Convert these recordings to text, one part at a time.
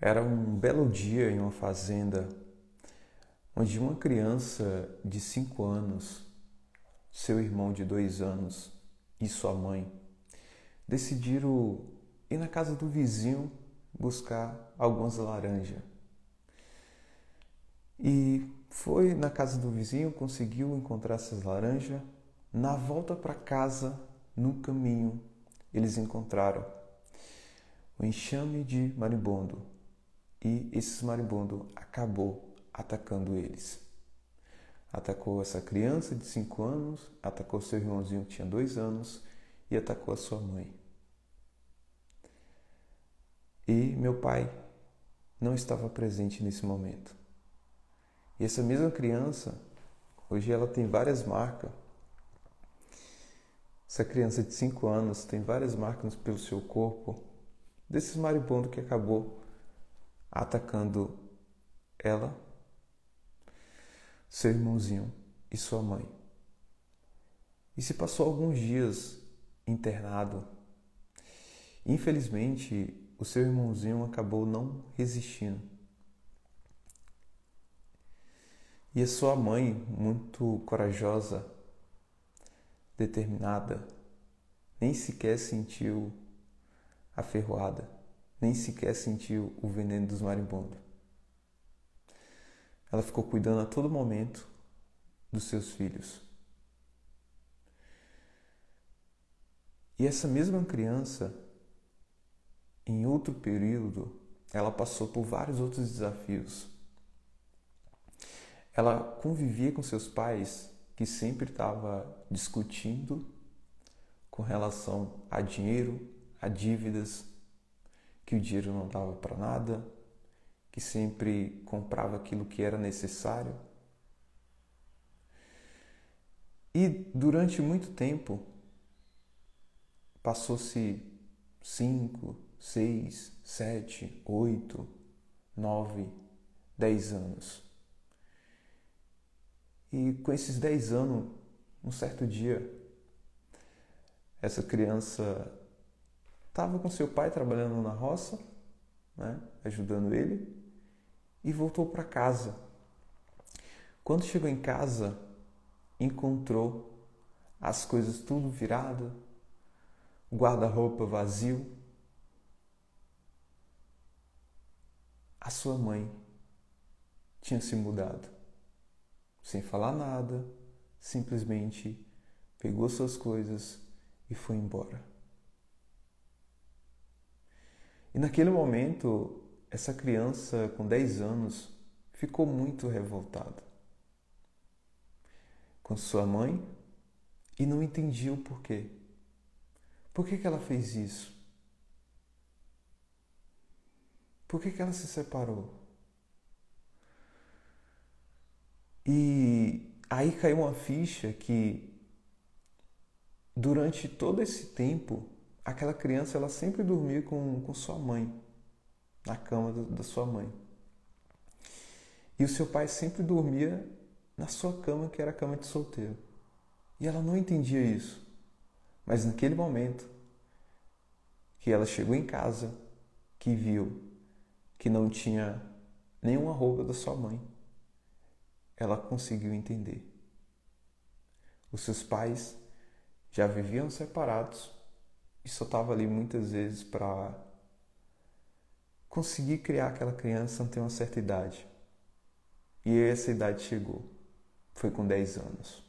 Era um belo dia em uma fazenda onde uma criança de cinco anos, seu irmão de dois anos e sua mãe decidiram ir na casa do vizinho buscar algumas laranjas. E foi na casa do vizinho, conseguiu encontrar essas laranjas. Na volta para casa, no caminho, eles encontraram o enxame de marimbondo e esse marimbondo acabou atacando eles. Atacou essa criança de 5 anos, atacou seu irmãozinho que tinha 2 anos e atacou a sua mãe. E meu pai não estava presente nesse momento. E essa mesma criança, hoje ela tem várias marcas. Essa criança de 5 anos tem várias marcas pelo seu corpo desses maribondos que acabou atacando ela, seu irmãozinho e sua mãe. E se passou alguns dias internado. Infelizmente, o seu irmãozinho acabou não resistindo. E a sua mãe, muito corajosa, determinada, nem sequer sentiu a ferroada nem sequer sentiu o veneno dos marimbondos. Ela ficou cuidando a todo momento dos seus filhos. E essa mesma criança, em outro período, ela passou por vários outros desafios. Ela convivia com seus pais que sempre estava discutindo com relação a dinheiro, a dívidas, que o dinheiro não dava para nada, que sempre comprava aquilo que era necessário. E durante muito tempo, passou-se cinco, seis, sete, oito, nove, dez anos. E com esses dez anos, um certo dia, essa criança estava com seu pai trabalhando na roça, né, ajudando ele, e voltou para casa. Quando chegou em casa, encontrou as coisas tudo virado, o guarda-roupa vazio. A sua mãe tinha se mudado. Sem falar nada, simplesmente pegou suas coisas e foi embora. E naquele momento, essa criança com 10 anos ficou muito revoltada com sua mãe e não entendia o porquê. Por que, que ela fez isso? Por que, que ela se separou? E aí caiu uma ficha que durante todo esse tempo aquela criança ela sempre dormia com, com sua mãe, na cama do, da sua mãe. E o seu pai sempre dormia na sua cama, que era a cama de solteiro. E ela não entendia isso. Mas naquele momento que ela chegou em casa, que viu que não tinha nenhuma roupa da sua mãe, ela conseguiu entender. Os seus pais já viviam separados e só estava ali muitas vezes para conseguir criar aquela criança até uma certa idade. E essa idade chegou. Foi com 10 anos.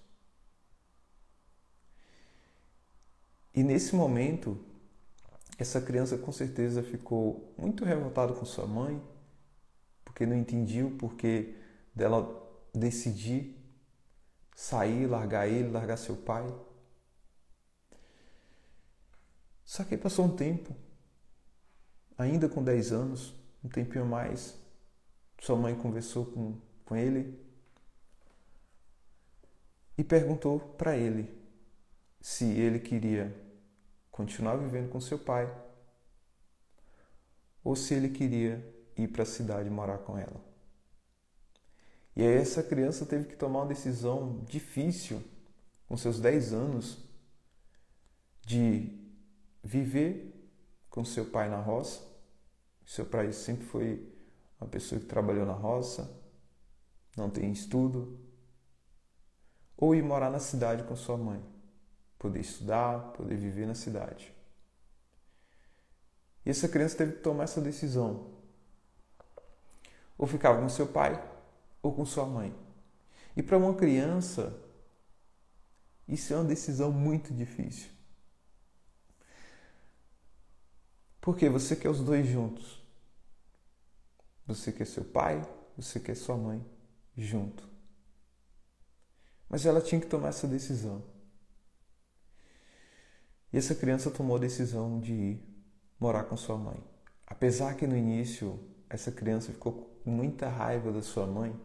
E nesse momento, essa criança com certeza ficou muito revoltada com sua mãe, porque não entendia o porquê dela decidir sair, largar ele, largar seu pai. Só que aí passou um tempo, ainda com 10 anos, um tempinho a mais, sua mãe conversou com, com ele e perguntou para ele se ele queria continuar vivendo com seu pai ou se ele queria ir para a cidade morar com ela. E aí essa criança teve que tomar uma decisão difícil com seus 10 anos de viver com seu pai na roça Seu pai sempre foi uma pessoa que trabalhou na roça, não tem estudo, ou ir morar na cidade com sua mãe, poder estudar, poder viver na cidade. E essa criança teve que tomar essa decisão. Ou ficava com seu pai ou com sua mãe. E para uma criança, isso é uma decisão muito difícil. Porque você quer os dois juntos. Você quer seu pai, você quer sua mãe junto. Mas ela tinha que tomar essa decisão. E essa criança tomou a decisão de ir morar com sua mãe. Apesar que no início essa criança ficou com muita raiva da sua mãe,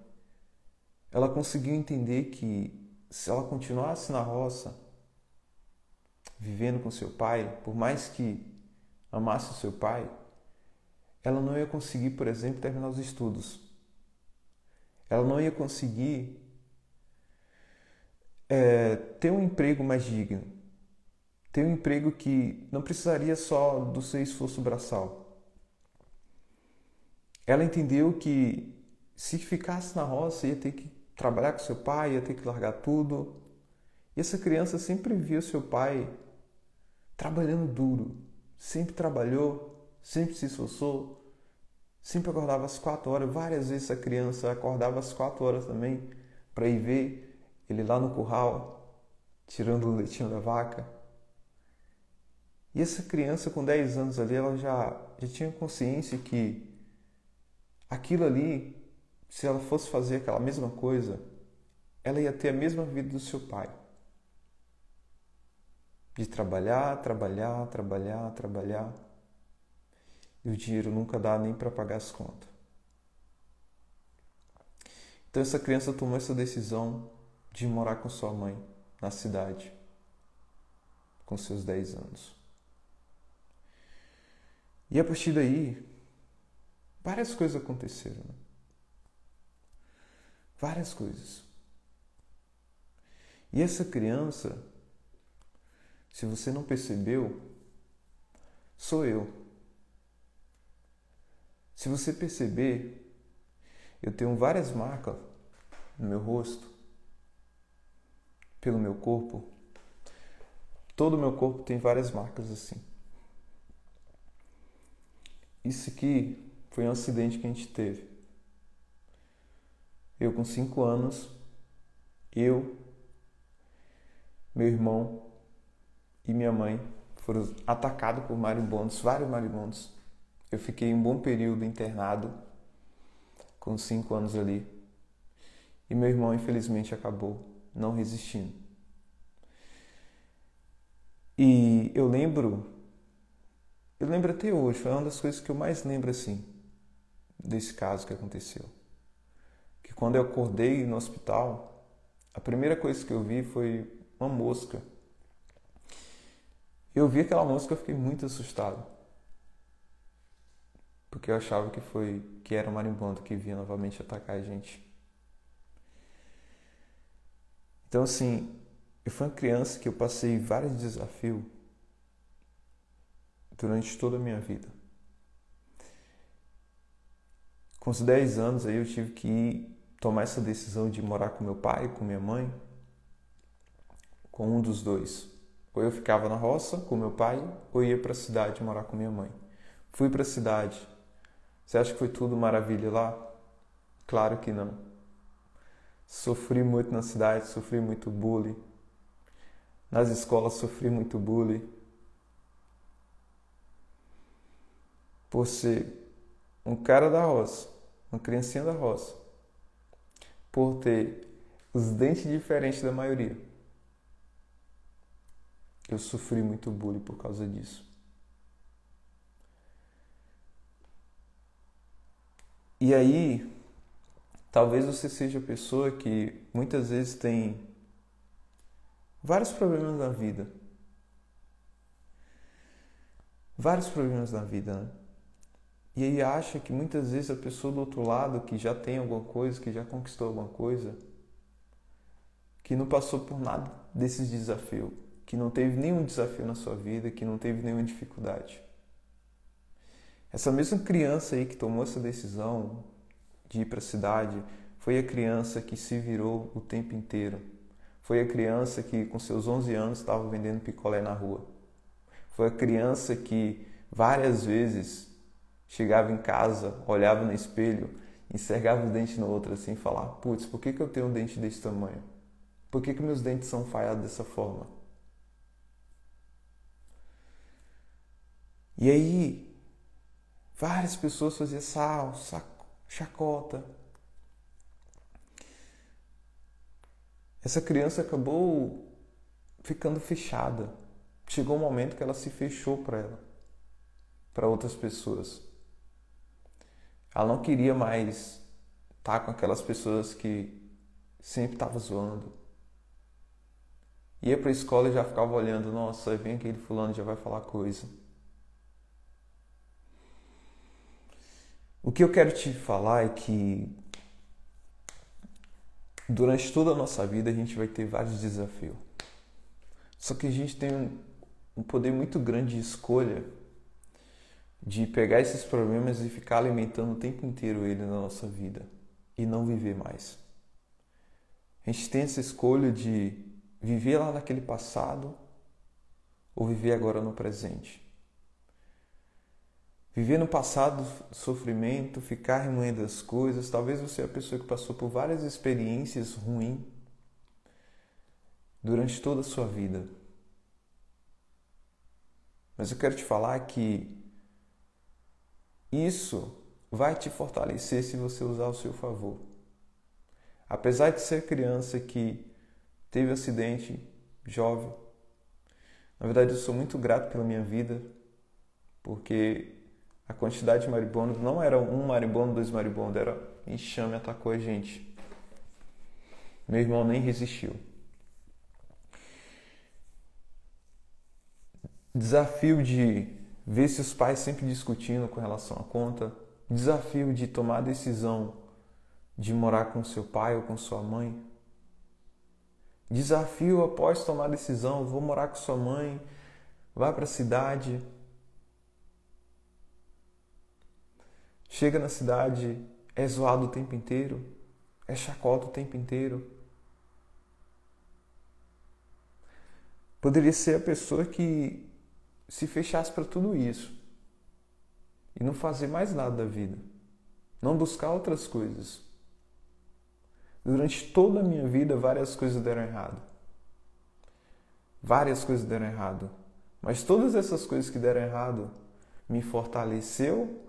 ela conseguiu entender que se ela continuasse na roça, vivendo com seu pai, por mais que amasse o seu pai, ela não ia conseguir, por exemplo, terminar os estudos. Ela não ia conseguir é, ter um emprego mais digno, ter um emprego que não precisaria só do seu esforço braçal. Ela entendeu que se ficasse na roça ia ter que trabalhar com seu pai, ia ter que largar tudo. E essa criança sempre viu seu pai trabalhando duro, sempre trabalhou, sempre se esforçou, sempre acordava às quatro horas. Várias vezes a criança acordava às quatro horas também para ir ver ele lá no curral, tirando o leitinho da vaca. E essa criança com 10 anos ali, ela já, já tinha consciência que aquilo ali se ela fosse fazer aquela mesma coisa, ela ia ter a mesma vida do seu pai. De trabalhar, trabalhar, trabalhar, trabalhar. E o dinheiro nunca dá nem para pagar as contas. Então essa criança tomou essa decisão de morar com sua mãe na cidade, com seus 10 anos. E a partir daí, várias coisas aconteceram. Né? Várias coisas. E essa criança, se você não percebeu, sou eu. Se você perceber, eu tenho várias marcas no meu rosto, pelo meu corpo. Todo o meu corpo tem várias marcas assim. Isso aqui foi um acidente que a gente teve. Eu com cinco anos, eu, meu irmão e minha mãe foram atacados por marimbondos, vários marimbondos. Eu fiquei um bom período internado, com cinco anos ali. E meu irmão, infelizmente, acabou não resistindo. E eu lembro, eu lembro até hoje, foi uma das coisas que eu mais lembro assim, desse caso que aconteceu quando eu acordei no hospital, a primeira coisa que eu vi foi uma mosca. Eu vi aquela mosca e fiquei muito assustado. Porque eu achava que foi que era um marimbondo que vinha novamente atacar a gente. Então assim, eu fui uma criança que eu passei vários desafios durante toda a minha vida. Com os 10 anos aí eu tive que tomar essa decisão de morar com meu pai, com minha mãe, com um dos dois. Ou eu ficava na roça com meu pai, ou ia para a cidade morar com minha mãe. Fui para a cidade. Você acha que foi tudo maravilha lá? Claro que não. Sofri muito na cidade, sofri muito bullying. Nas escolas sofri muito bullying. Por ser um cara da roça, uma criancinha da roça por ter os dentes diferentes da maioria. Eu sofri muito bullying por causa disso. E aí, talvez você seja a pessoa que muitas vezes tem vários problemas na vida. Vários problemas na vida, né? E aí acha que muitas vezes a pessoa do outro lado, que já tem alguma coisa, que já conquistou alguma coisa, que não passou por nada desses desafios, que não teve nenhum desafio na sua vida, que não teve nenhuma dificuldade. Essa mesma criança aí que tomou essa decisão de ir para a cidade foi a criança que se virou o tempo inteiro. Foi a criança que, com seus 11 anos, estava vendendo picolé na rua. Foi a criança que várias vezes chegava em casa, olhava no espelho, enxergava o dente no outro assim e falava: Putz, por que, que eu tenho um dente desse tamanho? Por que, que meus dentes são falhados dessa forma? E aí, várias pessoas faziam sal, saco, chacota. Essa criança acabou ficando fechada. Chegou um momento que ela se fechou para ela, para outras pessoas. Ela não queria mais estar com aquelas pessoas que sempre estavam zoando. Ia para a escola e já ficava olhando, nossa, vem aquele fulano já vai falar coisa. O que eu quero te falar é que durante toda a nossa vida a gente vai ter vários desafios. Só que a gente tem um poder muito grande de escolha de pegar esses problemas e ficar alimentando o tempo inteiro ele na nossa vida e não viver mais. A gente tem essa escolha de viver lá naquele passado ou viver agora no presente. Viver no passado sofrimento, ficar remoendo as coisas. Talvez você é a pessoa que passou por várias experiências ruins durante toda a sua vida. Mas eu quero te falar que isso vai te fortalecer se você usar ao seu favor. Apesar de ser criança que teve acidente jovem, na verdade eu sou muito grato pela minha vida, porque a quantidade de maribondos não era um maribondo, dois maribondos, era enxame atacou a gente. Meu irmão nem resistiu. Desafio de ver seus pais sempre discutindo com relação à conta. Desafio de tomar a decisão de morar com seu pai ou com sua mãe. Desafio após tomar a decisão, vou morar com sua mãe, vai para a cidade, Chega na cidade, é zoado o tempo inteiro, é chacota o tempo inteiro. Poderia ser a pessoa que se fechasse para tudo isso e não fazer mais nada da vida, não buscar outras coisas. Durante toda a minha vida, várias coisas deram errado. Várias coisas deram errado. Mas todas essas coisas que deram errado me fortaleceu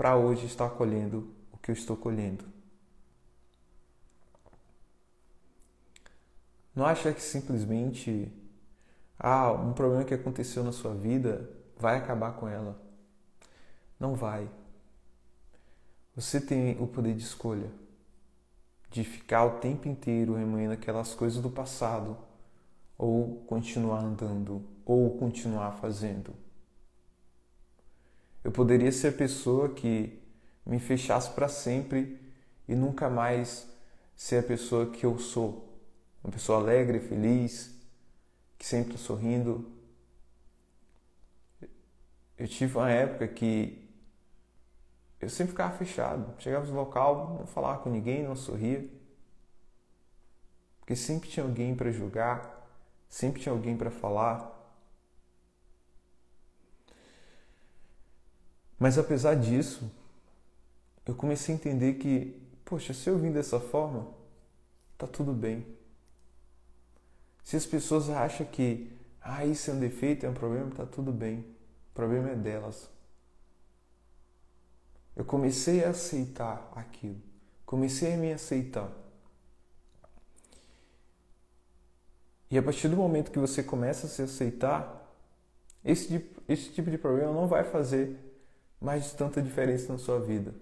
para hoje estar colhendo o que eu estou colhendo. Não acha que simplesmente ah, um problema que aconteceu na sua vida vai acabar com ela. Não vai. Você tem o poder de escolha de ficar o tempo inteiro remoendo aquelas coisas do passado ou continuar andando ou continuar fazendo. Eu poderia ser a pessoa que me fechasse para sempre e nunca mais ser a pessoa que eu sou. Uma pessoa alegre, feliz, que sempre está sorrindo. Eu tive uma época que eu sempre ficava fechado. Chegava no local, não falava com ninguém, não sorria. Porque sempre tinha alguém para julgar, sempre tinha alguém para falar. Mas apesar disso, eu comecei a entender que, poxa, se eu vim dessa forma, tá tudo bem. Se as pessoas acham que, ah, isso é um defeito, é um problema, tá tudo bem. O problema é delas. Eu comecei a aceitar aquilo. Comecei a me aceitar. E a partir do momento que você começa a se aceitar, esse tipo, esse tipo de problema não vai fazer mais tanta diferença na sua vida.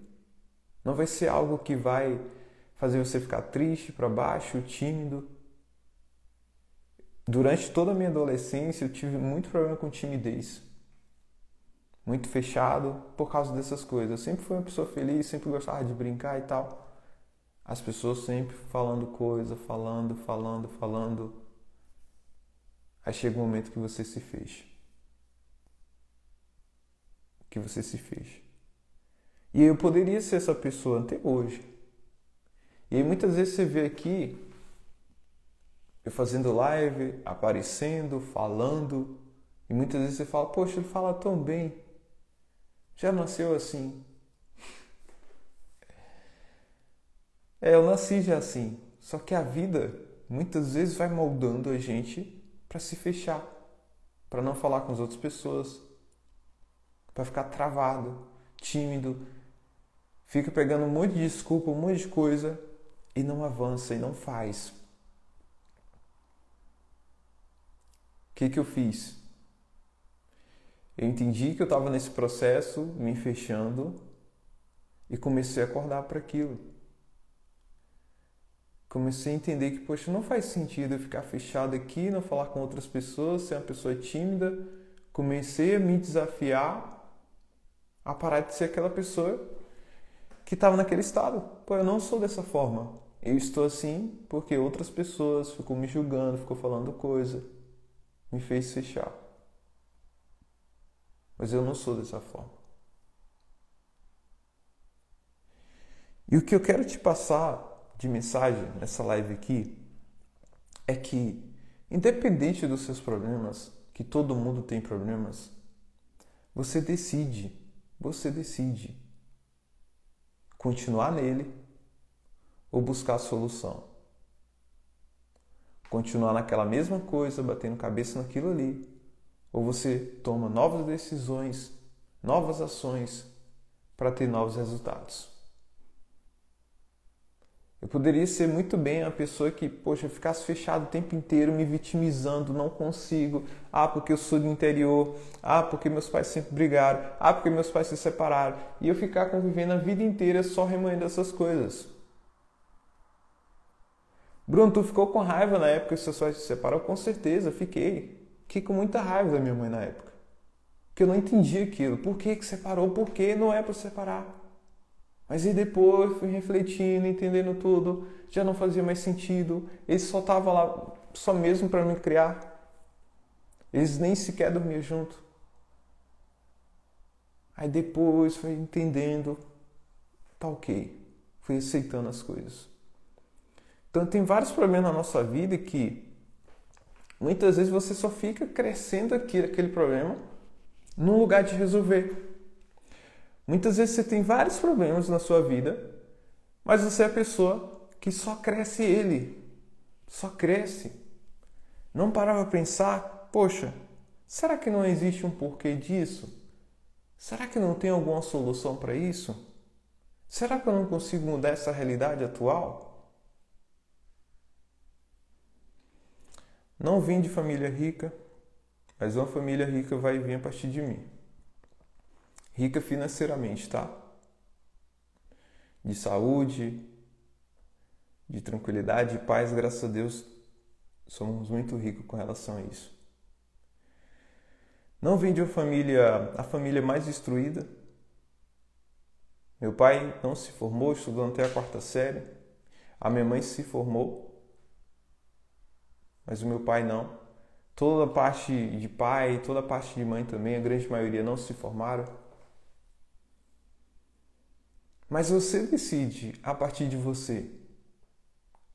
Não vai ser algo que vai fazer você ficar triste, para baixo, tímido. Durante toda a minha adolescência eu tive muito problema com timidez. Muito fechado por causa dessas coisas. Eu sempre fui uma pessoa feliz, sempre gostava de brincar e tal. As pessoas sempre falando coisa, falando, falando, falando. Aí chega um momento que você se fecha que você se fez. E eu poderia ser essa pessoa até hoje. E aí muitas vezes você vê aqui eu fazendo live, aparecendo, falando, e muitas vezes você fala, poxa, ele fala tão bem. Já nasceu assim. É, eu nasci já assim. Só que a vida muitas vezes vai moldando a gente para se fechar, para não falar com as outras pessoas, para ficar travado, tímido, fica pegando um monte de desculpa, um monte de coisa e não avança e não faz. O que, que eu fiz? Eu entendi que eu estava nesse processo, me fechando, e comecei a acordar para aquilo. Comecei a entender que, poxa, não faz sentido eu ficar fechado aqui, não falar com outras pessoas, ser uma pessoa tímida. Comecei a me desafiar a parar de ser aquela pessoa que estava naquele estado. Pô, eu não sou dessa forma. Eu estou assim porque outras pessoas ficou me julgando, ficou falando coisa, me fez fechar. Mas eu não sou dessa forma. E o que eu quero te passar de mensagem nessa live aqui é que, independente dos seus problemas, que todo mundo tem problemas, você decide, você decide continuar nele ou buscar a solução. Continuar naquela mesma coisa, batendo cabeça naquilo ali, ou você toma novas decisões, novas ações para ter novos resultados. Eu poderia ser muito bem a pessoa que, poxa, ficasse fechado o tempo inteiro me vitimizando, não consigo. Ah, porque eu sou do interior. Ah, porque meus pais sempre brigaram. Ah, porque meus pais se separaram. E eu ficar convivendo a vida inteira só remoendo essas coisas. Bruno, tu ficou com raiva na época que seus pais se separaram? Com certeza, fiquei. Fiquei com muita raiva da minha mãe na época. Porque eu não entendia aquilo. Por que, que separou? Por que não é para separar? Mas aí depois fui refletindo, entendendo tudo, já não fazia mais sentido. Eles só estavam lá só mesmo para me criar. Eles nem sequer dormiam junto. Aí depois fui entendendo, tá ok, fui aceitando as coisas. Então tem vários problemas na nossa vida que Muitas vezes você só fica crescendo aqui aquele problema no lugar de resolver. Muitas vezes você tem vários problemas na sua vida, mas você é a pessoa que só cresce ele. Só cresce. Não parava a pensar, poxa, será que não existe um porquê disso? Será que não tem alguma solução para isso? Será que eu não consigo mudar essa realidade atual? Não vim de família rica, mas uma família rica vai vir a partir de mim. Rica financeiramente, tá? De saúde, de tranquilidade e paz, graças a Deus, somos muito ricos com relação a isso. Não vim de uma família, a família mais instruída. Meu pai não se formou, estudou até a quarta série. A minha mãe se formou, mas o meu pai não. Toda a parte de pai, toda a parte de mãe também, a grande maioria não se formaram. Mas você decide a partir de você.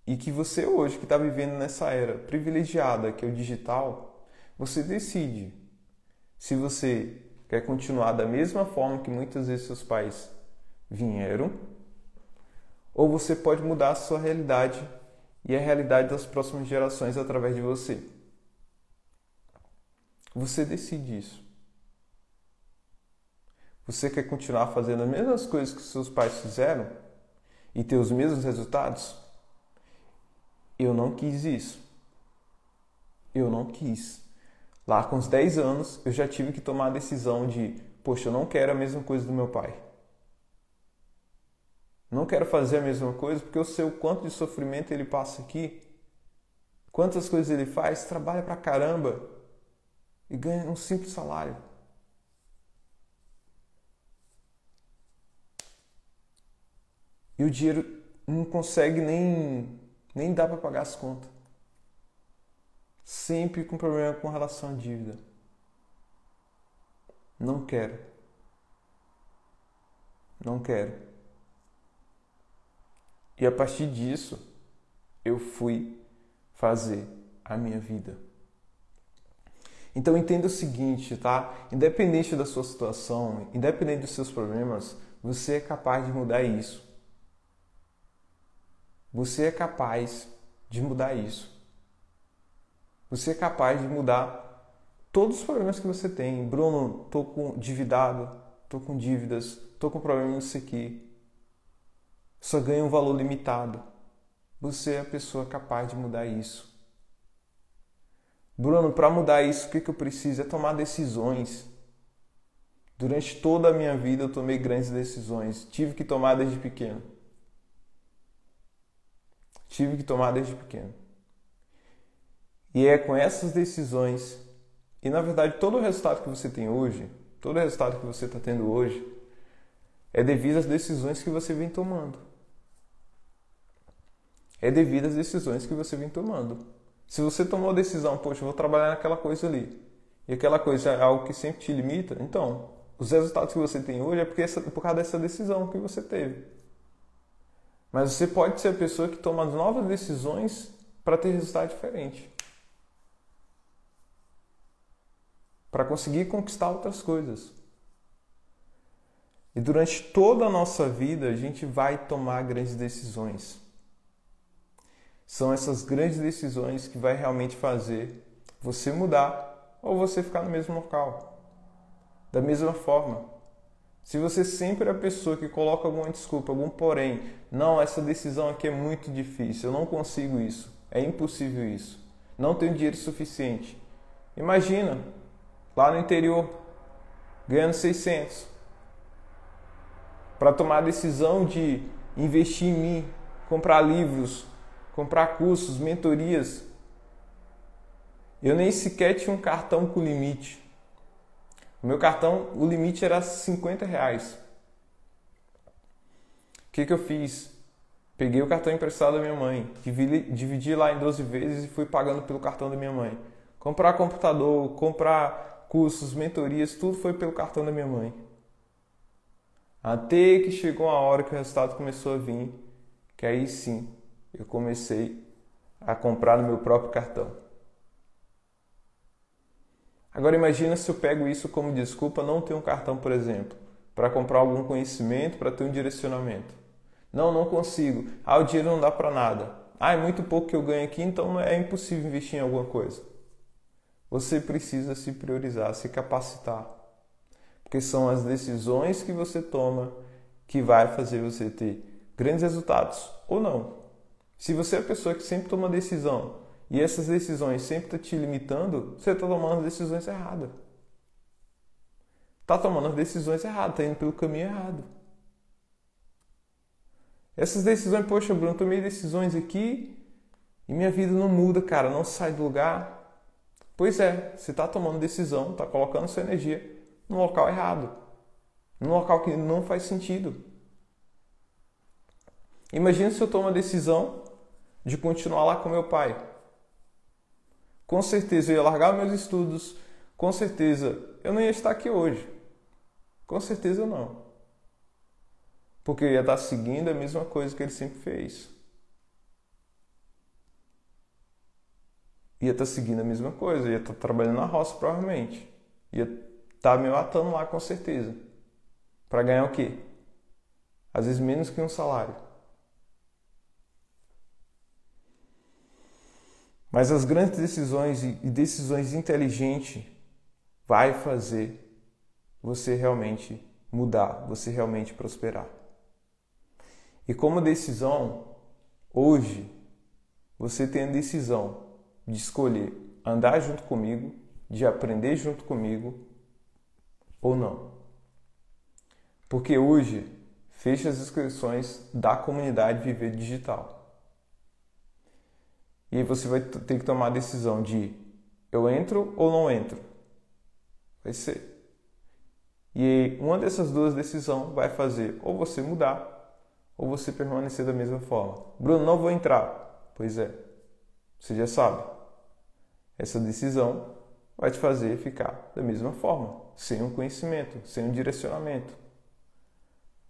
E que você hoje, que está vivendo nessa era privilegiada, que é o digital, você decide se você quer continuar da mesma forma que muitas vezes seus pais vieram, ou você pode mudar a sua realidade e a realidade das próximas gerações através de você. Você decide isso. Você quer continuar fazendo as mesmas coisas que seus pais fizeram e ter os mesmos resultados? Eu não quis isso. Eu não quis. Lá com os 10 anos, eu já tive que tomar a decisão de, poxa, eu não quero a mesma coisa do meu pai. Não quero fazer a mesma coisa porque eu sei o quanto de sofrimento ele passa aqui. Quantas coisas ele faz, trabalha pra caramba e ganha um simples salário. E o dinheiro não consegue nem, nem dar para pagar as contas. Sempre com problema com relação à dívida. Não quero. não quero. E a partir disso, eu fui fazer a minha vida. Então entenda o seguinte, tá? Independente da sua situação, independente dos seus problemas, você é capaz de mudar isso. Você é capaz de mudar isso. Você é capaz de mudar todos os problemas que você tem. Bruno, tô com endividado, tô com dívidas, tô com problema nisso aqui. Só ganho um valor limitado. Você é a pessoa capaz de mudar isso. Bruno, para mudar isso, o que, que eu preciso? É tomar decisões. Durante toda a minha vida eu tomei grandes decisões. Tive que tomar desde pequeno. Tive que tomar desde pequeno. E é com essas decisões, e na verdade todo o resultado que você tem hoje, todo o resultado que você está tendo hoje, é devido às decisões que você vem tomando. É devido às decisões que você vem tomando. Se você tomou a decisão, poxa, vou trabalhar naquela coisa ali, e aquela coisa é algo que sempre te limita, então, os resultados que você tem hoje é porque essa, por causa dessa decisão que você teve. Mas você pode ser a pessoa que toma novas decisões para ter resultado diferente. Para conseguir conquistar outras coisas. E durante toda a nossa vida, a gente vai tomar grandes decisões. São essas grandes decisões que vai realmente fazer você mudar ou você ficar no mesmo local. Da mesma forma, se você sempre é a pessoa que coloca alguma desculpa, algum porém, não, essa decisão aqui é muito difícil, eu não consigo isso, é impossível isso, não tenho dinheiro suficiente. Imagina, lá no interior, ganhando 600, para tomar a decisão de investir em mim, comprar livros, comprar cursos, mentorias. Eu nem sequer tinha um cartão com limite. O meu cartão, o limite era 50 reais. O que, que eu fiz? Peguei o cartão emprestado da minha mãe, dividi, lá em 12 vezes e fui pagando pelo cartão da minha mãe. Comprar computador, comprar cursos, mentorias, tudo foi pelo cartão da minha mãe. Até que chegou a hora que o resultado começou a vir, que aí sim eu comecei a comprar no meu próprio cartão. Agora imagina se eu pego isso como desculpa não ter um cartão, por exemplo, para comprar algum conhecimento, para ter um direcionamento. Não, não consigo. Ah, o dinheiro não dá para nada. Ah, é muito pouco que eu ganho aqui, então é impossível investir em alguma coisa. Você precisa se priorizar, se capacitar. Porque são as decisões que você toma que vai fazer você ter grandes resultados ou não. Se você é a pessoa que sempre toma decisão e essas decisões sempre estão tá te limitando, você está tomando decisões erradas. Está tomando as decisões erradas, está indo pelo caminho errado. Essas decisões, poxa, Bruno, tomei decisões aqui e minha vida não muda, cara, não sai do lugar. Pois é, você está tomando decisão, está colocando sua energia no local errado, num local que não faz sentido. Imagina se eu tomo uma decisão de continuar lá com meu pai. Com certeza eu ia largar meus estudos, com certeza eu não ia estar aqui hoje. Com certeza não. Porque eu ia estar seguindo a mesma coisa que ele sempre fez. Ia estar seguindo a mesma coisa, ia estar trabalhando na roça provavelmente. Ia estar me matando lá com certeza. Para ganhar o quê? Às vezes menos que um salário. Mas as grandes decisões e decisões inteligentes vai fazer você realmente mudar, você realmente prosperar. E como decisão, hoje você tem a decisão de escolher andar junto comigo, de aprender junto comigo ou não. Porque hoje fecha as inscrições da comunidade Viver Digital. E você vai ter que tomar a decisão de eu entro ou não entro. Vai ser. E uma dessas duas decisões vai fazer ou você mudar ou você permanecer da mesma forma. Bruno, não vou entrar. Pois é. Você já sabe. Essa decisão vai te fazer ficar da mesma forma, sem um conhecimento, sem um direcionamento.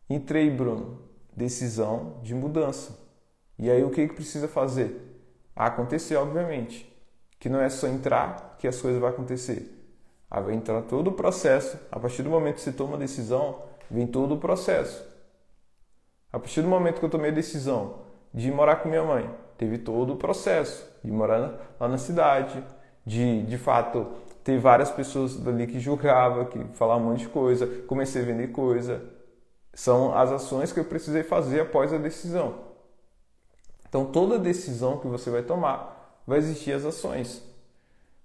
Entrei, Bruno. Decisão de mudança. E aí o que, que precisa fazer? Acontecer, obviamente. Que não é só entrar que as coisas vão acontecer. Aí vai entrar todo o processo. A partir do momento que você toma a decisão, vem todo o processo. A partir do momento que eu tomei a decisão de morar com minha mãe, teve todo o processo de morar lá na cidade, de de fato ter várias pessoas ali que julgavam, que falavam um monte de coisa, comecei a vender coisa. São as ações que eu precisei fazer após a decisão. Então toda decisão que você vai tomar vai existir as ações.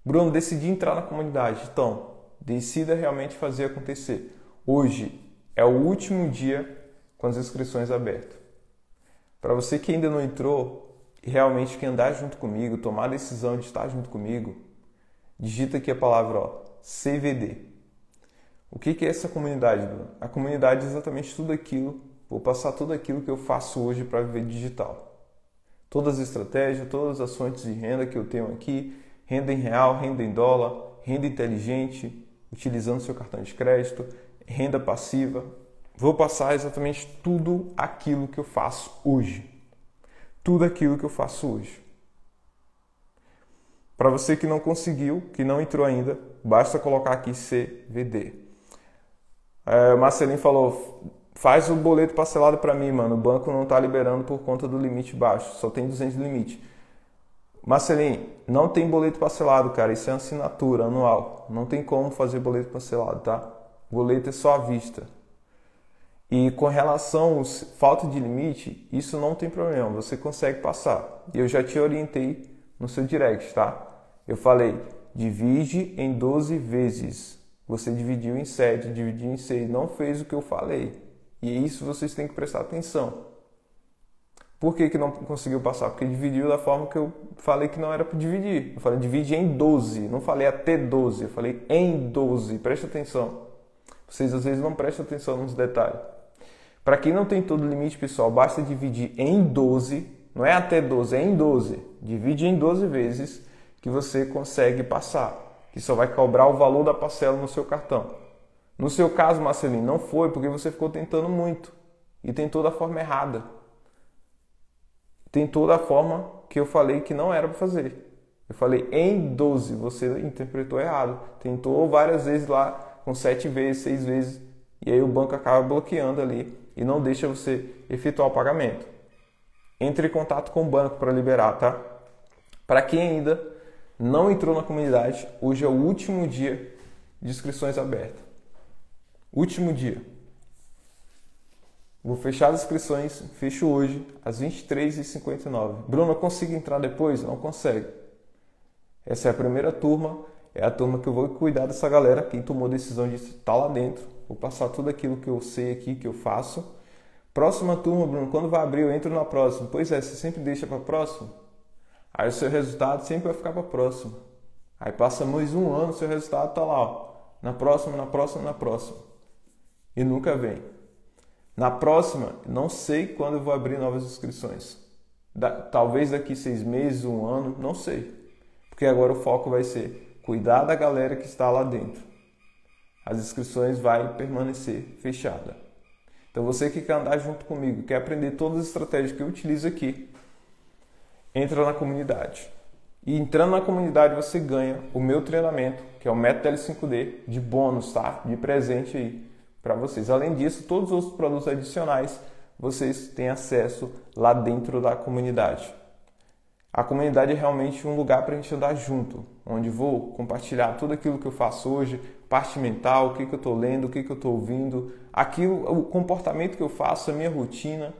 Bruno, decidi entrar na comunidade. Então, decida realmente fazer acontecer. Hoje é o último dia com as inscrições abertas. Para você que ainda não entrou e realmente quer andar junto comigo, tomar a decisão de estar junto comigo, digita aqui a palavra ó, CVD. O que é essa comunidade, Bruno? A comunidade é exatamente tudo aquilo, vou passar tudo aquilo que eu faço hoje para viver digital. Todas as estratégias, todas as fontes de renda que eu tenho aqui, renda em real, renda em dólar, renda inteligente, utilizando seu cartão de crédito, renda passiva. Vou passar exatamente tudo aquilo que eu faço hoje. Tudo aquilo que eu faço hoje. Para você que não conseguiu, que não entrou ainda, basta colocar aqui CVD. É, Marcelinho falou, faz o boleto parcelado para mim, mano. O banco não está liberando por conta do limite baixo, só tem 200 de limite. Marcelinho, não tem boleto parcelado, cara. Isso é assinatura anual. Não tem como fazer boleto parcelado, tá? Boleto é só à vista. E com relação à falta de limite, isso não tem problema. Você consegue passar. Eu já te orientei no seu direct, tá? Eu falei, divide em 12 vezes. Você dividiu em 7, dividiu em 6. Não fez o que eu falei. E isso vocês têm que prestar atenção. Por que, que não conseguiu passar? Porque dividiu da forma que eu falei que não era para dividir. Eu falei divide em 12, não falei até 12, eu falei em 12. Presta atenção. Vocês às vezes não prestam atenção nos detalhes. Para quem não tem todo o limite, pessoal, basta dividir em 12, não é até 12, é em 12. Divide em 12 vezes que você consegue passar, que só vai cobrar o valor da parcela no seu cartão. No seu caso, Marcelinho, não foi porque você ficou tentando muito e tentou da forma errada tentou da forma que eu falei que não era para fazer. Eu falei em 12, você interpretou errado. Tentou várias vezes lá, com sete vezes, seis vezes, e aí o banco acaba bloqueando ali e não deixa você efetuar o pagamento. Entre em contato com o banco para liberar, tá? Para quem ainda não entrou na comunidade, hoje é o último dia de inscrições abertas. Último dia. Vou fechar as inscrições, fecho hoje, às 23h59. Bruno, eu consigo entrar depois? Não consegue. Essa é a primeira turma, é a turma que eu vou cuidar dessa galera, quem tomou a decisão de estar lá dentro. Vou passar tudo aquilo que eu sei aqui, que eu faço. Próxima turma, Bruno, quando vai abrir, eu entro na próxima. Pois é, você sempre deixa para próxima. Aí o seu resultado sempre vai ficar para próxima. Aí passa mais um ano, seu resultado está lá, ó, na próxima, na próxima, na próxima. E nunca vem. Na próxima, não sei quando eu vou abrir novas inscrições. Da, talvez daqui seis meses, um ano, não sei. Porque agora o foco vai ser cuidar da galera que está lá dentro. As inscrições vai permanecer fechada. Então você que quer andar junto comigo, quer aprender todas as estratégias que eu utilizo aqui, entra na comunidade. E entrando na comunidade você ganha o meu treinamento, que é o método L5D, de bônus, tá? De presente aí para vocês. Além disso, todos os produtos adicionais vocês têm acesso lá dentro da comunidade. A comunidade é realmente um lugar para a gente andar junto, onde vou compartilhar tudo aquilo que eu faço hoje, parte mental, o que, que eu estou lendo, o que, que eu estou ouvindo, aquilo, o comportamento que eu faço, a minha rotina.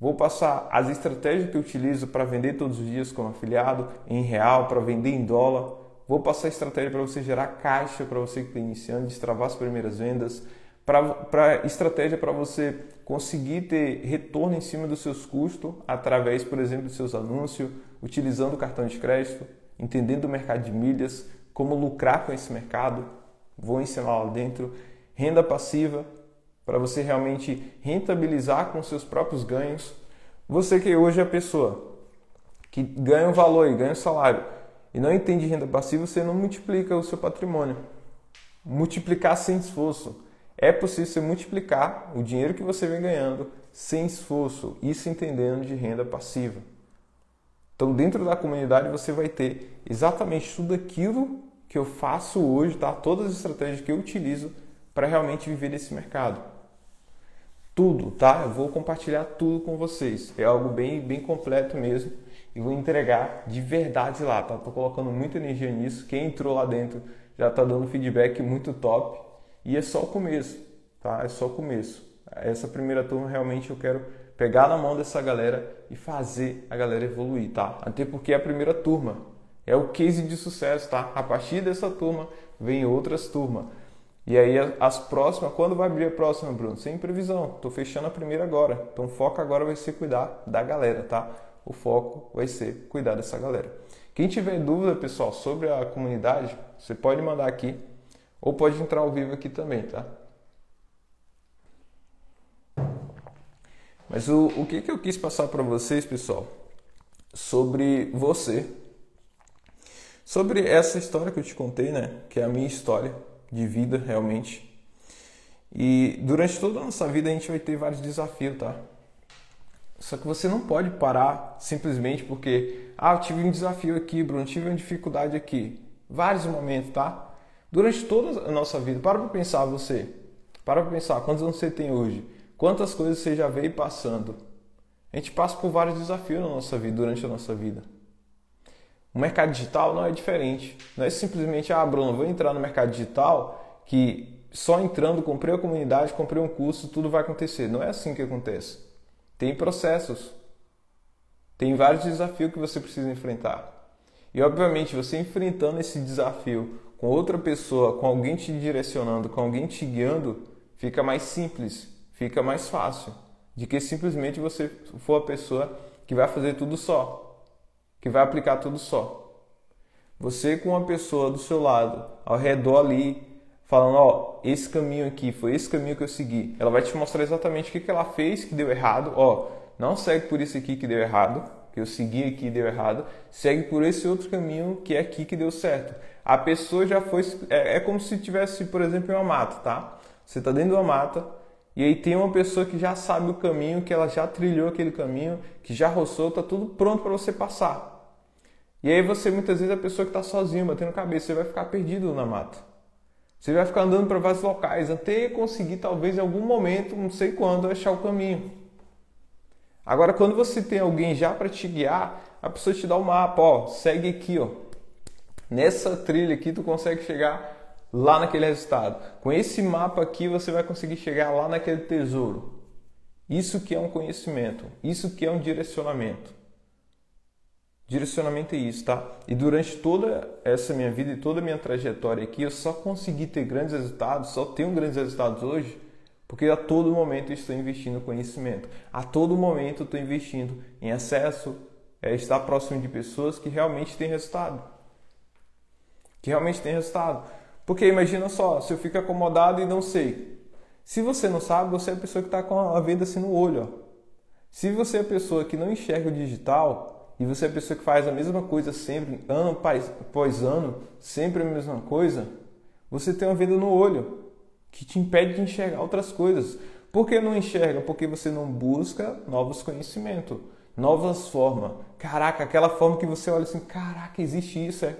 Vou passar as estratégias que eu utilizo para vender todos os dias como afiliado, em real, para vender em dólar. Vou passar a estratégia para você gerar caixa para você que está iniciando, destravar as primeiras vendas para estratégia para você conseguir ter retorno em cima dos seus custos através, por exemplo, dos seus anúncios, utilizando o cartão de crédito, entendendo o mercado de milhas, como lucrar com esse mercado, vou ensinar lá dentro, renda passiva para você realmente rentabilizar com seus próprios ganhos. Você que hoje é a pessoa que ganha um valor e ganha um salário e não entende renda passiva, você não multiplica o seu patrimônio. Multiplicar sem esforço É possível você multiplicar o dinheiro que você vem ganhando sem esforço, isso entendendo de renda passiva. Então, dentro da comunidade, você vai ter exatamente tudo aquilo que eu faço hoje, tá? Todas as estratégias que eu utilizo para realmente viver nesse mercado. Tudo, tá? Eu vou compartilhar tudo com vocês. É algo bem, bem completo mesmo e vou entregar de verdade lá, tá? Tô colocando muita energia nisso. Quem entrou lá dentro já tá dando feedback muito top e é só o começo, tá? É só o começo. Essa primeira turma realmente eu quero pegar na mão dessa galera e fazer a galera evoluir, tá? Até porque é a primeira turma é o case de sucesso, tá? A partir dessa turma vem outras turmas. E aí as próximas, quando vai abrir a próxima, Bruno? Sem previsão. Tô fechando a primeira agora. Então o foco agora vai ser cuidar da galera, tá? O foco vai ser cuidar dessa galera. Quem tiver dúvida, pessoal, sobre a comunidade, você pode mandar aqui ou pode entrar ao vivo aqui também, tá? Mas o, o que, que eu quis passar para vocês, pessoal, sobre você, sobre essa história que eu te contei, né? Que é a minha história de vida realmente. E durante toda a nossa vida a gente vai ter vários desafios, tá? Só que você não pode parar simplesmente porque, ah, eu tive um desafio aqui, Bruno, tive uma dificuldade aqui. Vários momentos, tá? Durante toda a nossa vida, para para pensar você. Para para pensar, quantos anos você tem hoje? Quantas coisas você já veio passando? A gente passa por vários desafios na nossa vida, durante a nossa vida. O mercado digital não é diferente. Não é simplesmente, ah, Bruno, vou entrar no mercado digital que só entrando, comprei a comunidade, comprei um curso, tudo vai acontecer. Não é assim que acontece. Tem processos. Tem vários desafios que você precisa enfrentar. E obviamente, você enfrentando esse desafio com outra pessoa, com alguém te direcionando, com alguém te guiando, fica mais simples, fica mais fácil, de que simplesmente você for a pessoa que vai fazer tudo só que vai aplicar tudo só. Você com uma pessoa do seu lado, ao redor ali, falando, ó, esse caminho aqui, foi esse caminho que eu segui. Ela vai te mostrar exatamente o que, que ela fez que deu errado. Ó, não segue por isso aqui que deu errado, que eu segui aqui e deu errado. Segue por esse outro caminho que é aqui que deu certo. A pessoa já foi... É, é como se tivesse, por exemplo, em uma mata, tá? Você está dentro de uma mata, e aí tem uma pessoa que já sabe o caminho, que ela já trilhou aquele caminho, que já roçou, tá tudo pronto para você passar. E aí você, muitas vezes, é a pessoa que está sozinha, batendo cabeça, você vai ficar perdido na mata. Você vai ficar andando para vários locais até conseguir, talvez, em algum momento, não sei quando, achar o caminho. Agora, quando você tem alguém já para te guiar, a pessoa te dá o um mapa, ó, segue aqui, ó. Nessa trilha aqui tu consegue chegar lá naquele resultado. Com esse mapa aqui você vai conseguir chegar lá naquele tesouro. Isso que é um conhecimento, isso que é um direcionamento. Direcionamento é isso, tá? E durante toda essa minha vida e toda a minha trajetória aqui, eu só consegui ter grandes resultados, só tenho grandes resultados hoje, porque a todo momento estou investindo em conhecimento. A todo momento estou investindo em acesso, é, estar próximo de pessoas que realmente têm resultado. Que realmente têm resultado. Porque imagina só, se eu fico acomodado e não sei. Se você não sabe, você é a pessoa que está com a venda assim no olho. Ó. Se você é a pessoa que não enxerga o digital, e você é a pessoa que faz a mesma coisa sempre, ano após ano, sempre a mesma coisa, você tem uma vida no olho que te impede de enxergar outras coisas. Por que não enxerga? Porque você não busca novos conhecimentos, novas formas. Caraca, aquela forma que você olha assim, caraca, existe isso, é.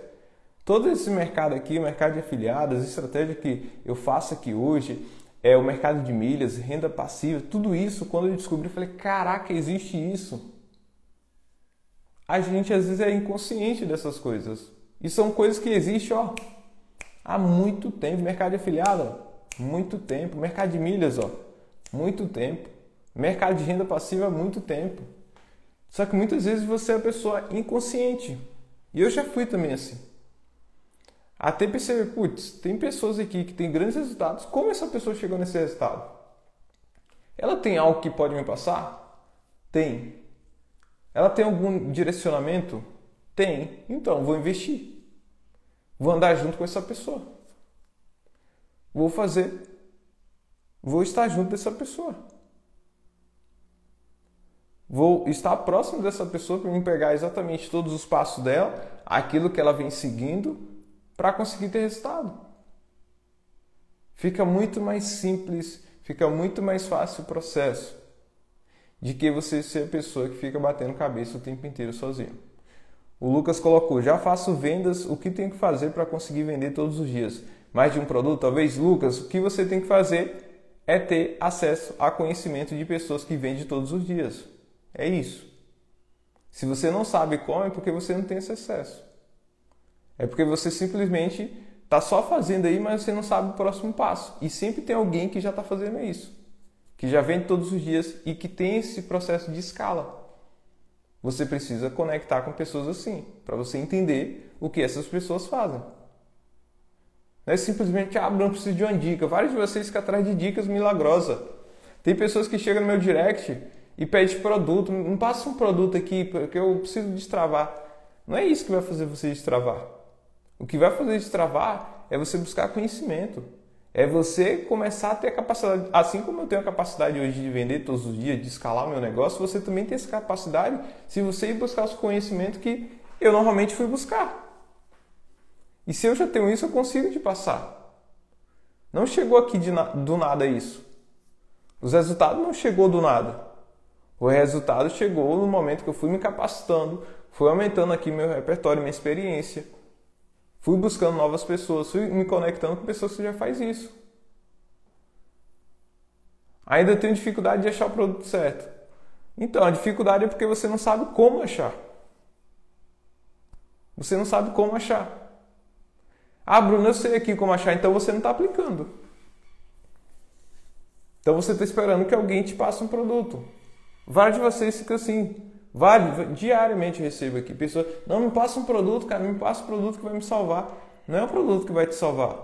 Todo esse mercado aqui, mercado de afiliados, estratégia que eu faço aqui hoje, é o mercado de milhas, renda passiva, tudo isso, quando eu descobri, eu falei, caraca, existe isso a gente às vezes é inconsciente dessas coisas. E são coisas que existem ó, há muito tempo. Mercado de afiliado, muito tempo. Mercado de milhas, ó, muito tempo. Mercado de renda passiva, muito tempo. Só que muitas vezes você é a pessoa inconsciente. E eu já fui também assim. Até perceber, putz, tem pessoas aqui que têm grandes resultados. Como essa pessoa chegou nesse resultado? Ela tem algo que pode me passar? Tem. Ela tem algum direcionamento? Tem. Então, vou investir. Vou andar junto com essa pessoa. Vou fazer. Vou estar junto dessa pessoa. Vou estar próximo dessa pessoa para me pegar exatamente todos os passos dela, aquilo que ela vem seguindo, para conseguir ter resultado. Fica muito mais simples, fica muito mais fácil o processo de que você ser a pessoa que fica batendo cabeça o tempo inteiro sozinho. O Lucas colocou: já faço vendas, o que tenho que fazer para conseguir vender todos os dias? Mais de um produto? Talvez, Lucas, o que você tem que fazer é ter acesso a conhecimento de pessoas que vendem todos os dias. É isso. Se você não sabe como, é porque você não tem esse acesso. É porque você simplesmente está só fazendo aí, mas você não sabe o próximo passo. E sempre tem alguém que já está fazendo isso, que já vende todos os dias e que tem esse processo de escala. Você precisa conectar com pessoas assim, para você entender o que essas pessoas fazem. Não é simplesmente, ah, Bruno, preciso de uma dica. Vários de vocês ficam atrás de dicas milagrosas. Tem pessoas que chegam no meu direct e pedem produto. Não passa um produto aqui, porque eu preciso destravar. Não é isso que vai fazer você destravar. O que vai fazer destravar é você buscar conhecimento. É você começar a ter a capacidade, assim como eu tenho a capacidade hoje de vender todos os dias, de escalar o meu negócio, você também tem essa capacidade se você ir buscar os conhecimentos que eu normalmente fui buscar. E se eu já tenho isso, eu consigo te passar. Não chegou aqui na, do nada isso. Os resultados não chegou do nada. O resultado chegou no momento que eu fui me capacitando, fui aumentando aqui meu repertório, minha experiência. Fui buscando novas pessoas, fui me conectando com pessoas que já faz isso. Ainda tenho dificuldade de achar o produto certo. Então, a dificuldade é porque você não sabe como achar. Você não sabe como achar. Ah, Bruno, eu sei aqui como achar, então você não está aplicando. Então você está esperando que alguém te passe um produto. Vários de vocês ficam assim. Vários, diariamente eu recebo aqui pessoas, não me passa um produto, cara, me passa um produto que vai me salvar. Não é o produto que vai te salvar.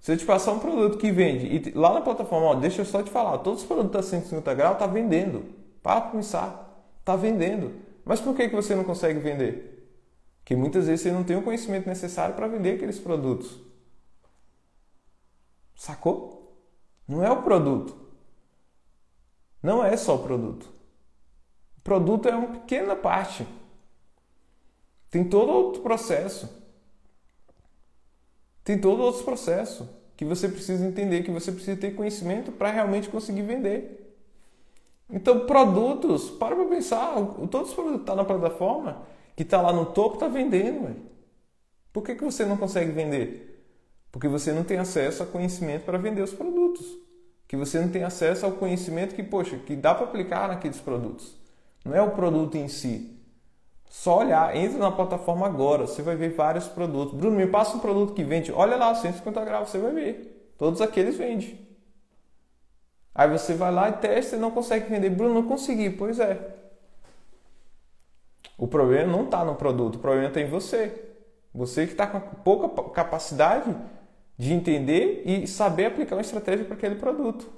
Se eu te passar um produto que vende, e lá na plataforma, ó, deixa eu só te falar, todos os produtos da 150 graus tá vendendo. Para pensar, tá vendendo. Mas por que, que você não consegue vender? Que muitas vezes você não tem o conhecimento necessário para vender aqueles produtos. Sacou? Não é o produto. Não é só o produto. O produto é uma pequena parte. Tem todo outro processo. Tem todo outro processo que você precisa entender, que você precisa ter conhecimento para realmente conseguir vender. Então, produtos, para para pensar, todos os produtos que estão tá na plataforma, que está lá no topo está vendendo. Por que, que você não consegue vender? Porque você não tem acesso a conhecimento para vender os produtos. Que você não tem acesso ao conhecimento que, poxa, que dá para aplicar naqueles produtos. Não é o produto em si. Só olhar, entra na plataforma agora, você vai ver vários produtos. Bruno, me passa um produto que vende. Olha lá, 150 graus, você vai ver. Todos aqueles vendem. Aí você vai lá e testa e não consegue vender. Bruno, não consegui. Pois é. O problema não está no produto, o problema está em você. Você que está com pouca capacidade de entender e saber aplicar uma estratégia para aquele produto.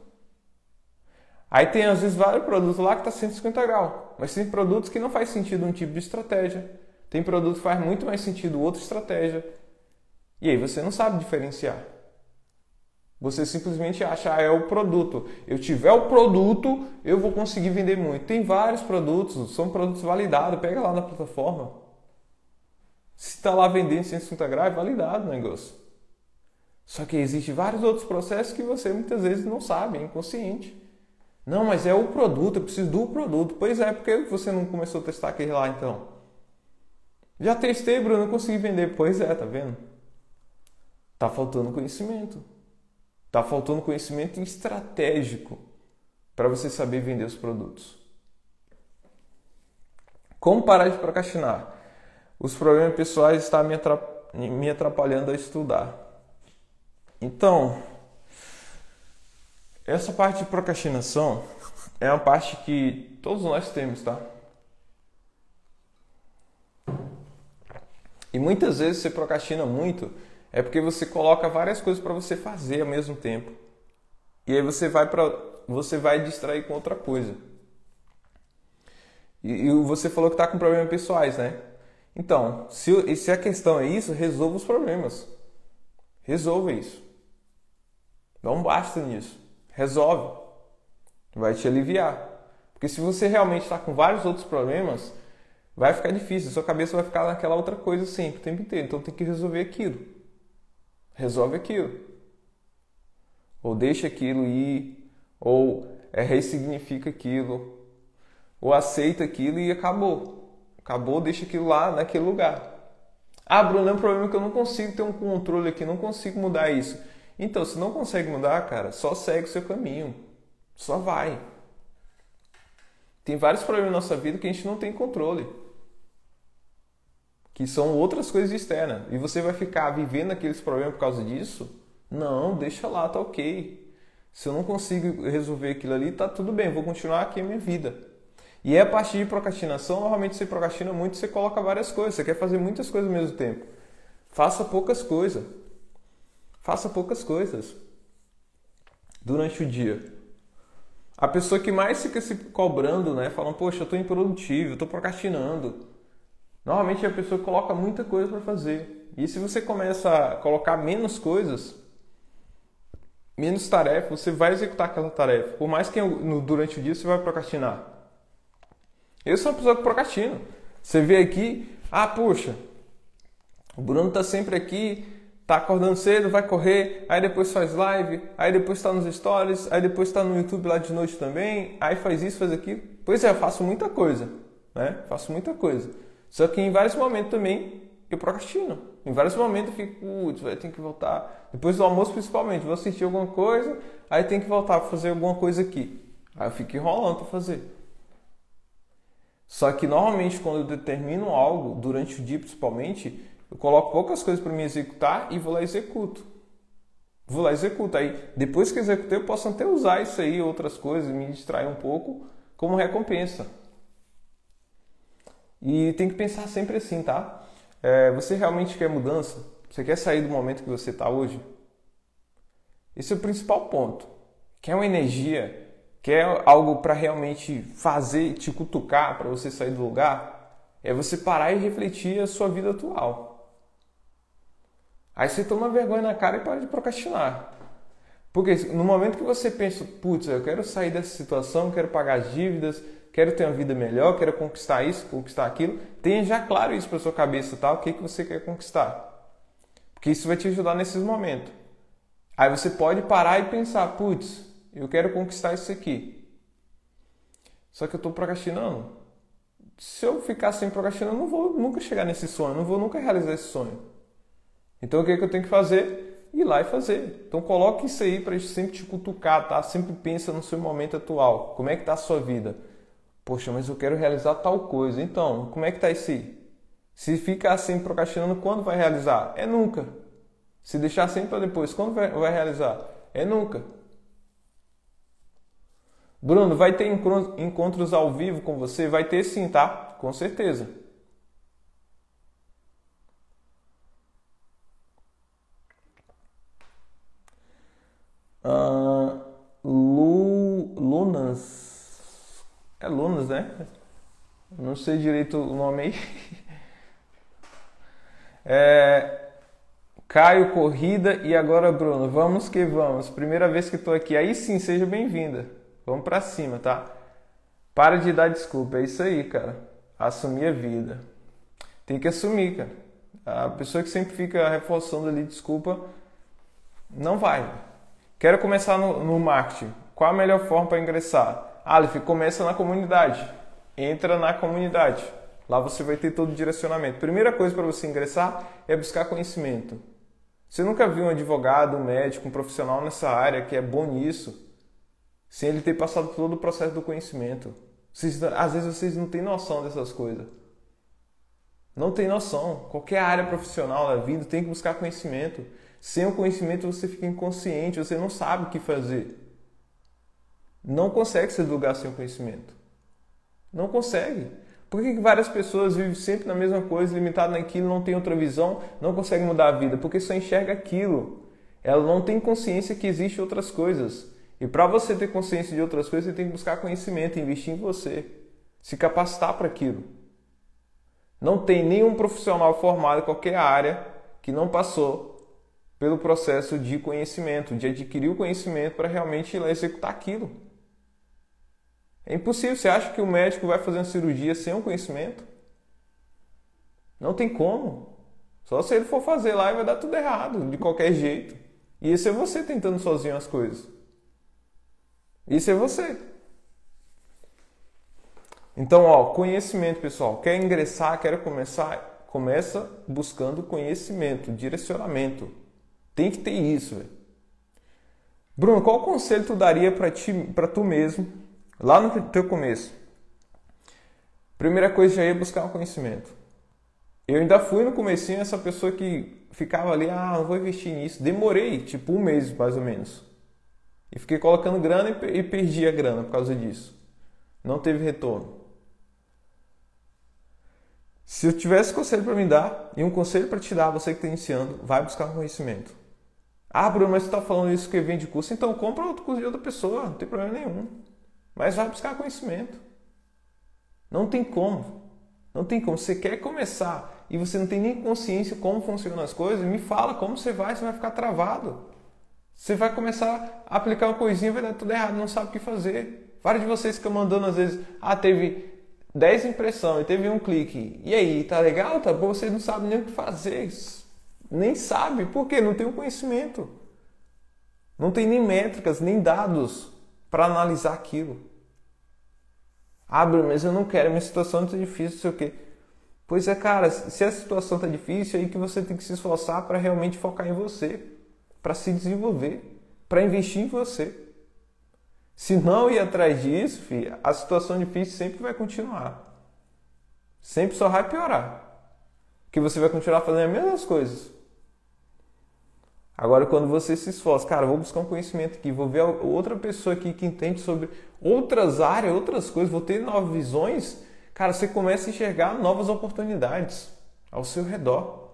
Aí tem às vezes vários produtos lá que está 150 graus, mas tem produtos que não faz sentido um tipo de estratégia. Tem produto que faz muito mais sentido outra estratégia. E aí você não sabe diferenciar. Você simplesmente acha, ah, é o produto. Eu tiver o produto, eu vou conseguir vender muito. Tem vários produtos, são produtos validados. Pega lá na plataforma. Se está lá vendendo 150 graus, é validado o negócio. Só que existem vários outros processos que você muitas vezes não sabe, é inconsciente. Não, mas é o produto, eu preciso do produto. Pois é, por que você não começou a testar aquele lá então? Já testei, Bruno, não consegui vender. Pois é, tá vendo? Tá faltando conhecimento. Está faltando conhecimento estratégico para você saber vender os produtos. Como parar de procrastinar? Os problemas pessoais estão me atrapalhando a estudar. Então, essa parte de procrastinação é uma parte que todos nós temos, tá? E muitas vezes você procrastina muito é porque você coloca várias coisas para você fazer ao mesmo tempo. E aí você vai para você vai distrair com outra coisa. E, e você falou que está com problemas pessoais, né? Então, se, se a questão é isso, resolva os problemas. Resolva isso. Não basta nisso. Resolve. Vai te aliviar. Porque se você realmente está com vários outros problemas, vai ficar difícil. Sua cabeça vai ficar naquela outra coisa sempre, o tempo inteiro. Então tem que resolver aquilo resolve aquilo. ou deixa aquilo ir, ou é, ressignifica aquilo, ou aceita aquilo e acabou. Acabou, deixa aquilo lá naquele lugar. Ah, Bruno, é um problema que eu não consigo ter um controle aqui, não consigo mudar isso. Então, se não consegue mudar, cara, só segue o seu caminho. Só vai. Tem vários problemas na nossa vida que a gente não tem controle. Que são outras coisas externas. E você vai ficar vivendo aqueles problemas por causa disso? Não, deixa lá, tá ok. Se eu não consigo resolver aquilo ali, tá tudo bem, vou continuar aqui a minha vida. E é a partir de procrastinação, normalmente você procrastina muito, você coloca várias coisas, você quer fazer muitas coisas ao mesmo tempo. Faça poucas coisas. Faça poucas coisas durante o dia. A pessoa que mais fica se cobrando, né, falando, poxa, eu estou improdutivo, eu estou procrastinando. Normalmente a pessoa coloca muita coisa para fazer. E se você começa a colocar menos coisas, menos tarefa, você vai executar aquela tarefa. Por mais que durante o dia você vai procrastinar. Eu sou uma pessoa que procrastina. Você vê aqui, ah, puxa, o Bruno está sempre aqui tá acordando cedo, vai correr, aí depois faz live, aí depois está nos stories, aí depois está no YouTube lá de noite também, aí faz isso, faz aquilo. Pois é, eu faço muita coisa, né? Faço muita coisa. Só que em vários momentos também eu procrastino. Em vários momentos eu fico, putz, ter que voltar. Depois do almoço, principalmente, vou assistir alguma coisa, aí tem que voltar para fazer alguma coisa aqui. Aí eu fico enrolando para fazer. Só que normalmente quando eu determino algo, durante o dia principalmente, eu coloco poucas coisas para me executar e vou lá e executo. Vou lá e executo. Aí, depois que executei, eu posso até usar isso aí, outras coisas, me distrair um pouco, como recompensa. E tem que pensar sempre assim, tá? É, você realmente quer mudança? Você quer sair do momento que você está hoje? Esse é o principal ponto. Quer uma energia? Quer algo para realmente fazer, te cutucar para você sair do lugar? É você parar e refletir a sua vida atual. Aí você toma vergonha na cara e para de procrastinar. Porque no momento que você pensa, putz, eu quero sair dessa situação, quero pagar as dívidas, quero ter uma vida melhor, quero conquistar isso, conquistar aquilo, tenha já claro isso para sua cabeça, tá? O que, que você quer conquistar. Porque isso vai te ajudar nesses momentos. Aí você pode parar e pensar, putz, eu quero conquistar isso aqui. Só que eu estou procrastinando. Se eu ficar sem procrastinar, eu não vou nunca chegar nesse sonho, não vou nunca realizar esse sonho. Então o que, é que eu tenho que fazer? Ir lá e fazer. Então coloque isso aí para sempre te cutucar, tá? Sempre pensa no seu momento atual. Como é que está a sua vida? Poxa, mas eu quero realizar tal coisa. Então, como é que isso aí? Se ficar assim procrastinando, quando vai realizar? É nunca. Se deixar sempre para depois, quando vai, vai realizar? É nunca. Bruno, vai ter encontros ao vivo com você? Vai ter sim, tá? Com certeza. Uh, Lu, Lunas. Lunas, né? Não sei direito o nome aí. É, Caio Corrida e agora Bruno. Vamos que vamos. Primeira vez que estou aqui. Aí sim, seja bem-vinda. Vamos para cima, tá? Para de dar desculpa. É isso aí, cara. Assumir a vida. Tem que assumir, cara. A pessoa que sempre fica reforçando ali desculpa não vai. Quero começar no, no marketing. Qual a melhor forma para ingressar? Aleph, começa na comunidade. Entra na comunidade. Lá você vai ter todo o direcionamento. Primeira coisa para você ingressar é buscar conhecimento. Você nunca viu um advogado, um médico, um profissional nessa área que é bom nisso, sem ele ter passado todo o processo do conhecimento. Vocês, às vezes vocês não têm noção dessas coisas. Não tem noção. Qualquer área profissional da vida tem que buscar conhecimento. Sem o conhecimento você fica inconsciente, você não sabe o que fazer. Não consegue se lugar sem conhecimento. Não consegue. Por que várias pessoas vivem sempre na mesma coisa, limitadas naquilo, não tem outra visão, não conseguem mudar a vida? Porque só enxerga aquilo. Ela não tem consciência que existem outras coisas. E para você ter consciência de outras coisas, você tem que buscar conhecimento, investir em você, se capacitar para aquilo. Não tem nenhum profissional formado em qualquer área que não passou pelo processo de conhecimento, de adquirir o conhecimento para realmente ir lá executar aquilo. É impossível. Você acha que o médico vai fazer uma cirurgia sem o conhecimento? Não tem como. Só se ele for fazer lá e vai dar tudo errado, de qualquer jeito. E isso é você tentando sozinho as coisas. Isso é você. Então, ó, conhecimento, pessoal. Quer ingressar, quer começar, começa buscando conhecimento, direcionamento. Tem que ter isso, velho. Bruno, qual conselho tu daria para ti, para tu mesmo, lá no teu começo? Primeira coisa já ia buscar o conhecimento. Eu ainda fui no comecinho essa pessoa que ficava ali, ah, não vou investir nisso. Demorei, tipo, um mês mais ou menos. E fiquei colocando grana e perdi a grana por causa disso. Não teve retorno. Se eu tivesse conselho para me dar e um conselho para te dar, você que está iniciando, vai buscar conhecimento. Ah, Bruno, mas você está falando isso que vende curso, então compra outro curso de outra pessoa, não tem problema nenhum. Mas vai buscar conhecimento. Não tem como. Não tem como. Você quer começar e você não tem nem consciência como funcionam as coisas, me fala como você vai, você vai ficar travado. Você vai começar a aplicar uma coisinha, vai dar tudo errado, não sabe o que fazer. Vários de vocês ficam mandando às vezes, ah, teve 10 impressões, teve um clique. E aí, tá legal? Tá bom? Vocês não sabem nem o que fazer. Nem sabe. Por quê? Não tem o conhecimento. Não tem nem métricas, nem dados para analisar aquilo. Ah, mas eu não quero, minha situação está difícil, sei o quê. Pois é, cara, se a situação está difícil, é aí que você tem que se esforçar para realmente focar em você, para se desenvolver, para investir em você. Se não ir atrás disso, filho, a situação difícil sempre vai continuar. Sempre só vai piorar. Que você vai continuar fazendo as mesmas coisas. Agora, quando você se esforça, cara, vou buscar um conhecimento aqui, vou ver outra pessoa aqui que entende sobre outras áreas, outras coisas, vou ter novas visões, cara, você começa a enxergar novas oportunidades ao seu redor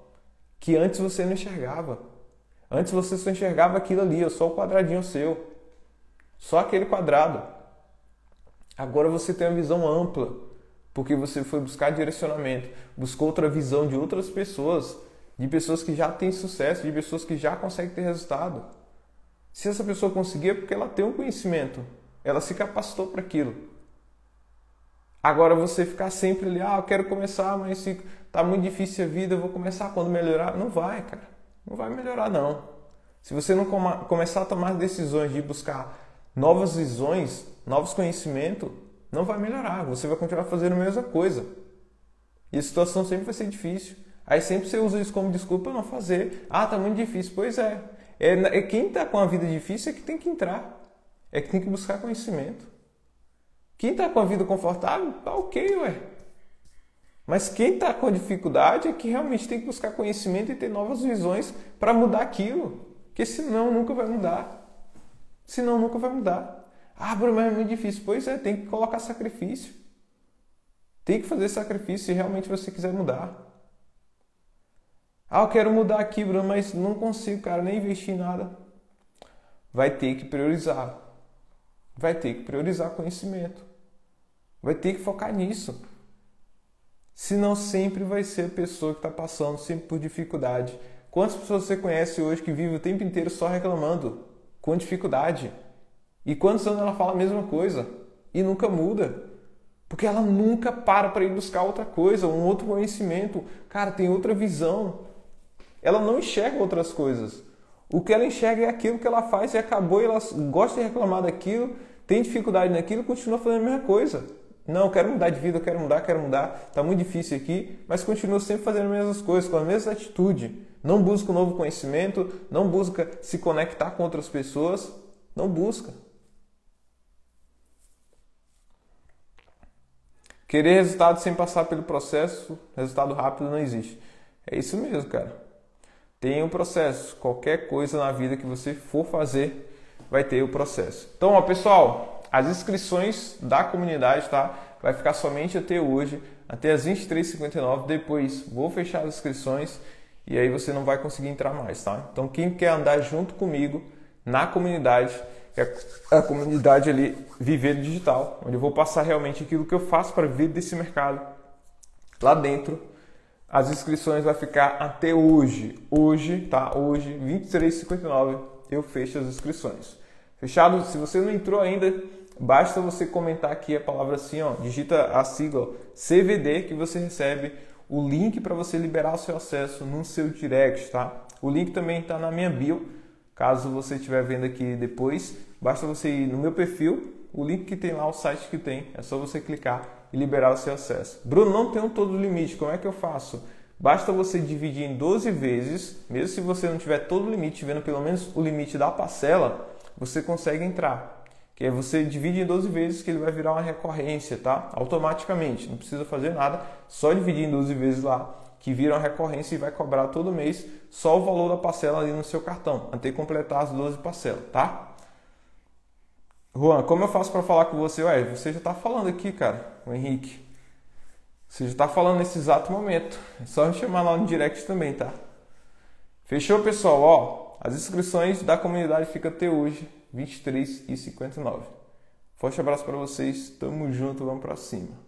que antes você não enxergava. Antes você só enxergava aquilo ali, só o quadradinho seu. Só aquele quadrado. Agora você tem uma visão ampla, porque você foi buscar direcionamento, buscou outra visão de outras pessoas, de pessoas que já têm sucesso, de pessoas que já conseguem ter resultado. Se essa pessoa conseguir é porque ela tem um conhecimento, ela se capacitou para aquilo. Agora você ficar sempre ali, ah, eu quero começar, mas se tá muito difícil a vida, eu vou começar quando melhorar. Não vai, cara. Não vai melhorar não. Se você não começar a tomar decisões de buscar novas visões, novos conhecimentos, não vai melhorar. Você vai continuar fazendo a mesma coisa. E a situação sempre vai ser difícil. Aí sempre você usa isso como desculpa não fazer. Ah, tá muito difícil. Pois é. É, é quem está com a vida difícil é que tem que entrar. É que tem que buscar conhecimento. Quem está com a vida confortável, tá ok, ué. Mas quem está com dificuldade é que realmente tem que buscar conhecimento e ter novas visões para mudar aquilo. Porque senão nunca vai mudar. Senão nunca vai mudar. Ah, Bruno, mas é muito difícil. Pois é, tem que colocar sacrifício. Tem que fazer sacrifício se realmente você quiser mudar. Ah, eu quero mudar aqui, Bruno, mas não consigo, cara, nem investir em nada. Vai ter que priorizar. Vai ter que priorizar conhecimento. Vai ter que focar nisso. Senão sempre vai ser a pessoa que está passando sempre por dificuldade. Quantas pessoas você conhece hoje que vive o tempo inteiro só reclamando? com dificuldade. E quantos anos ela fala a mesma coisa e nunca muda? Porque ela nunca para para ir buscar outra coisa, um outro conhecimento. Cara, tem outra visão. Ela não enxerga outras coisas. O que ela enxerga é aquilo que ela faz e acabou ela gosta de reclamar daquilo, tem dificuldade naquilo e continua fazendo a mesma coisa. Não, quero mudar de vida, quero mudar, quero mudar. Está muito difícil aqui, mas continua sempre fazendo as mesmas coisas, com a mesma atitude. Não busca um novo conhecimento, não busca se conectar com outras pessoas, não busca. Querer resultado sem passar pelo processo, resultado rápido não existe. É isso mesmo, cara. Tem um processo. Qualquer coisa na vida que você for fazer, vai ter o processo. Então, ó, pessoal, as inscrições da comunidade, tá? Vai ficar somente até hoje, até as 23h59. Depois vou fechar as inscrições e aí você não vai conseguir entrar mais, tá? Então quem quer andar junto comigo na comunidade, é a comunidade ali Viver Digital, onde eu vou passar realmente aquilo que eu faço para viver desse mercado lá dentro. As inscrições vai ficar até hoje. Hoje, tá? Hoje, 23h59, eu fecho as inscrições. Fechado? Se você não entrou ainda, Basta você comentar aqui a palavra assim, ó, digita a sigla CVD que você recebe o link para você liberar o seu acesso no seu direct, tá? O link também está na minha bio Caso você estiver vendo aqui depois, basta você ir no meu perfil, o link que tem lá, o site que tem, é só você clicar e liberar o seu acesso. Bruno, não tenho todo o limite, como é que eu faço? Basta você dividir em 12 vezes, mesmo se você não tiver todo o limite, tiver pelo menos o limite da parcela, você consegue entrar. Que é você divide em 12 vezes que ele vai virar uma recorrência, tá? Automaticamente, não precisa fazer nada, só dividir em 12 vezes lá que vira uma recorrência e vai cobrar todo mês só o valor da parcela ali no seu cartão, até completar as 12 parcelas, tá? Juan, como eu faço para falar com você? Ué, você já está falando aqui, cara, o Henrique. Você já está falando nesse exato momento. É só me chamar lá no direct também, tá? Fechou, pessoal? Ó, as inscrições da comunidade ficam até hoje, 23 e 59. Forte abraço para vocês. Tamo junto, vamos para cima.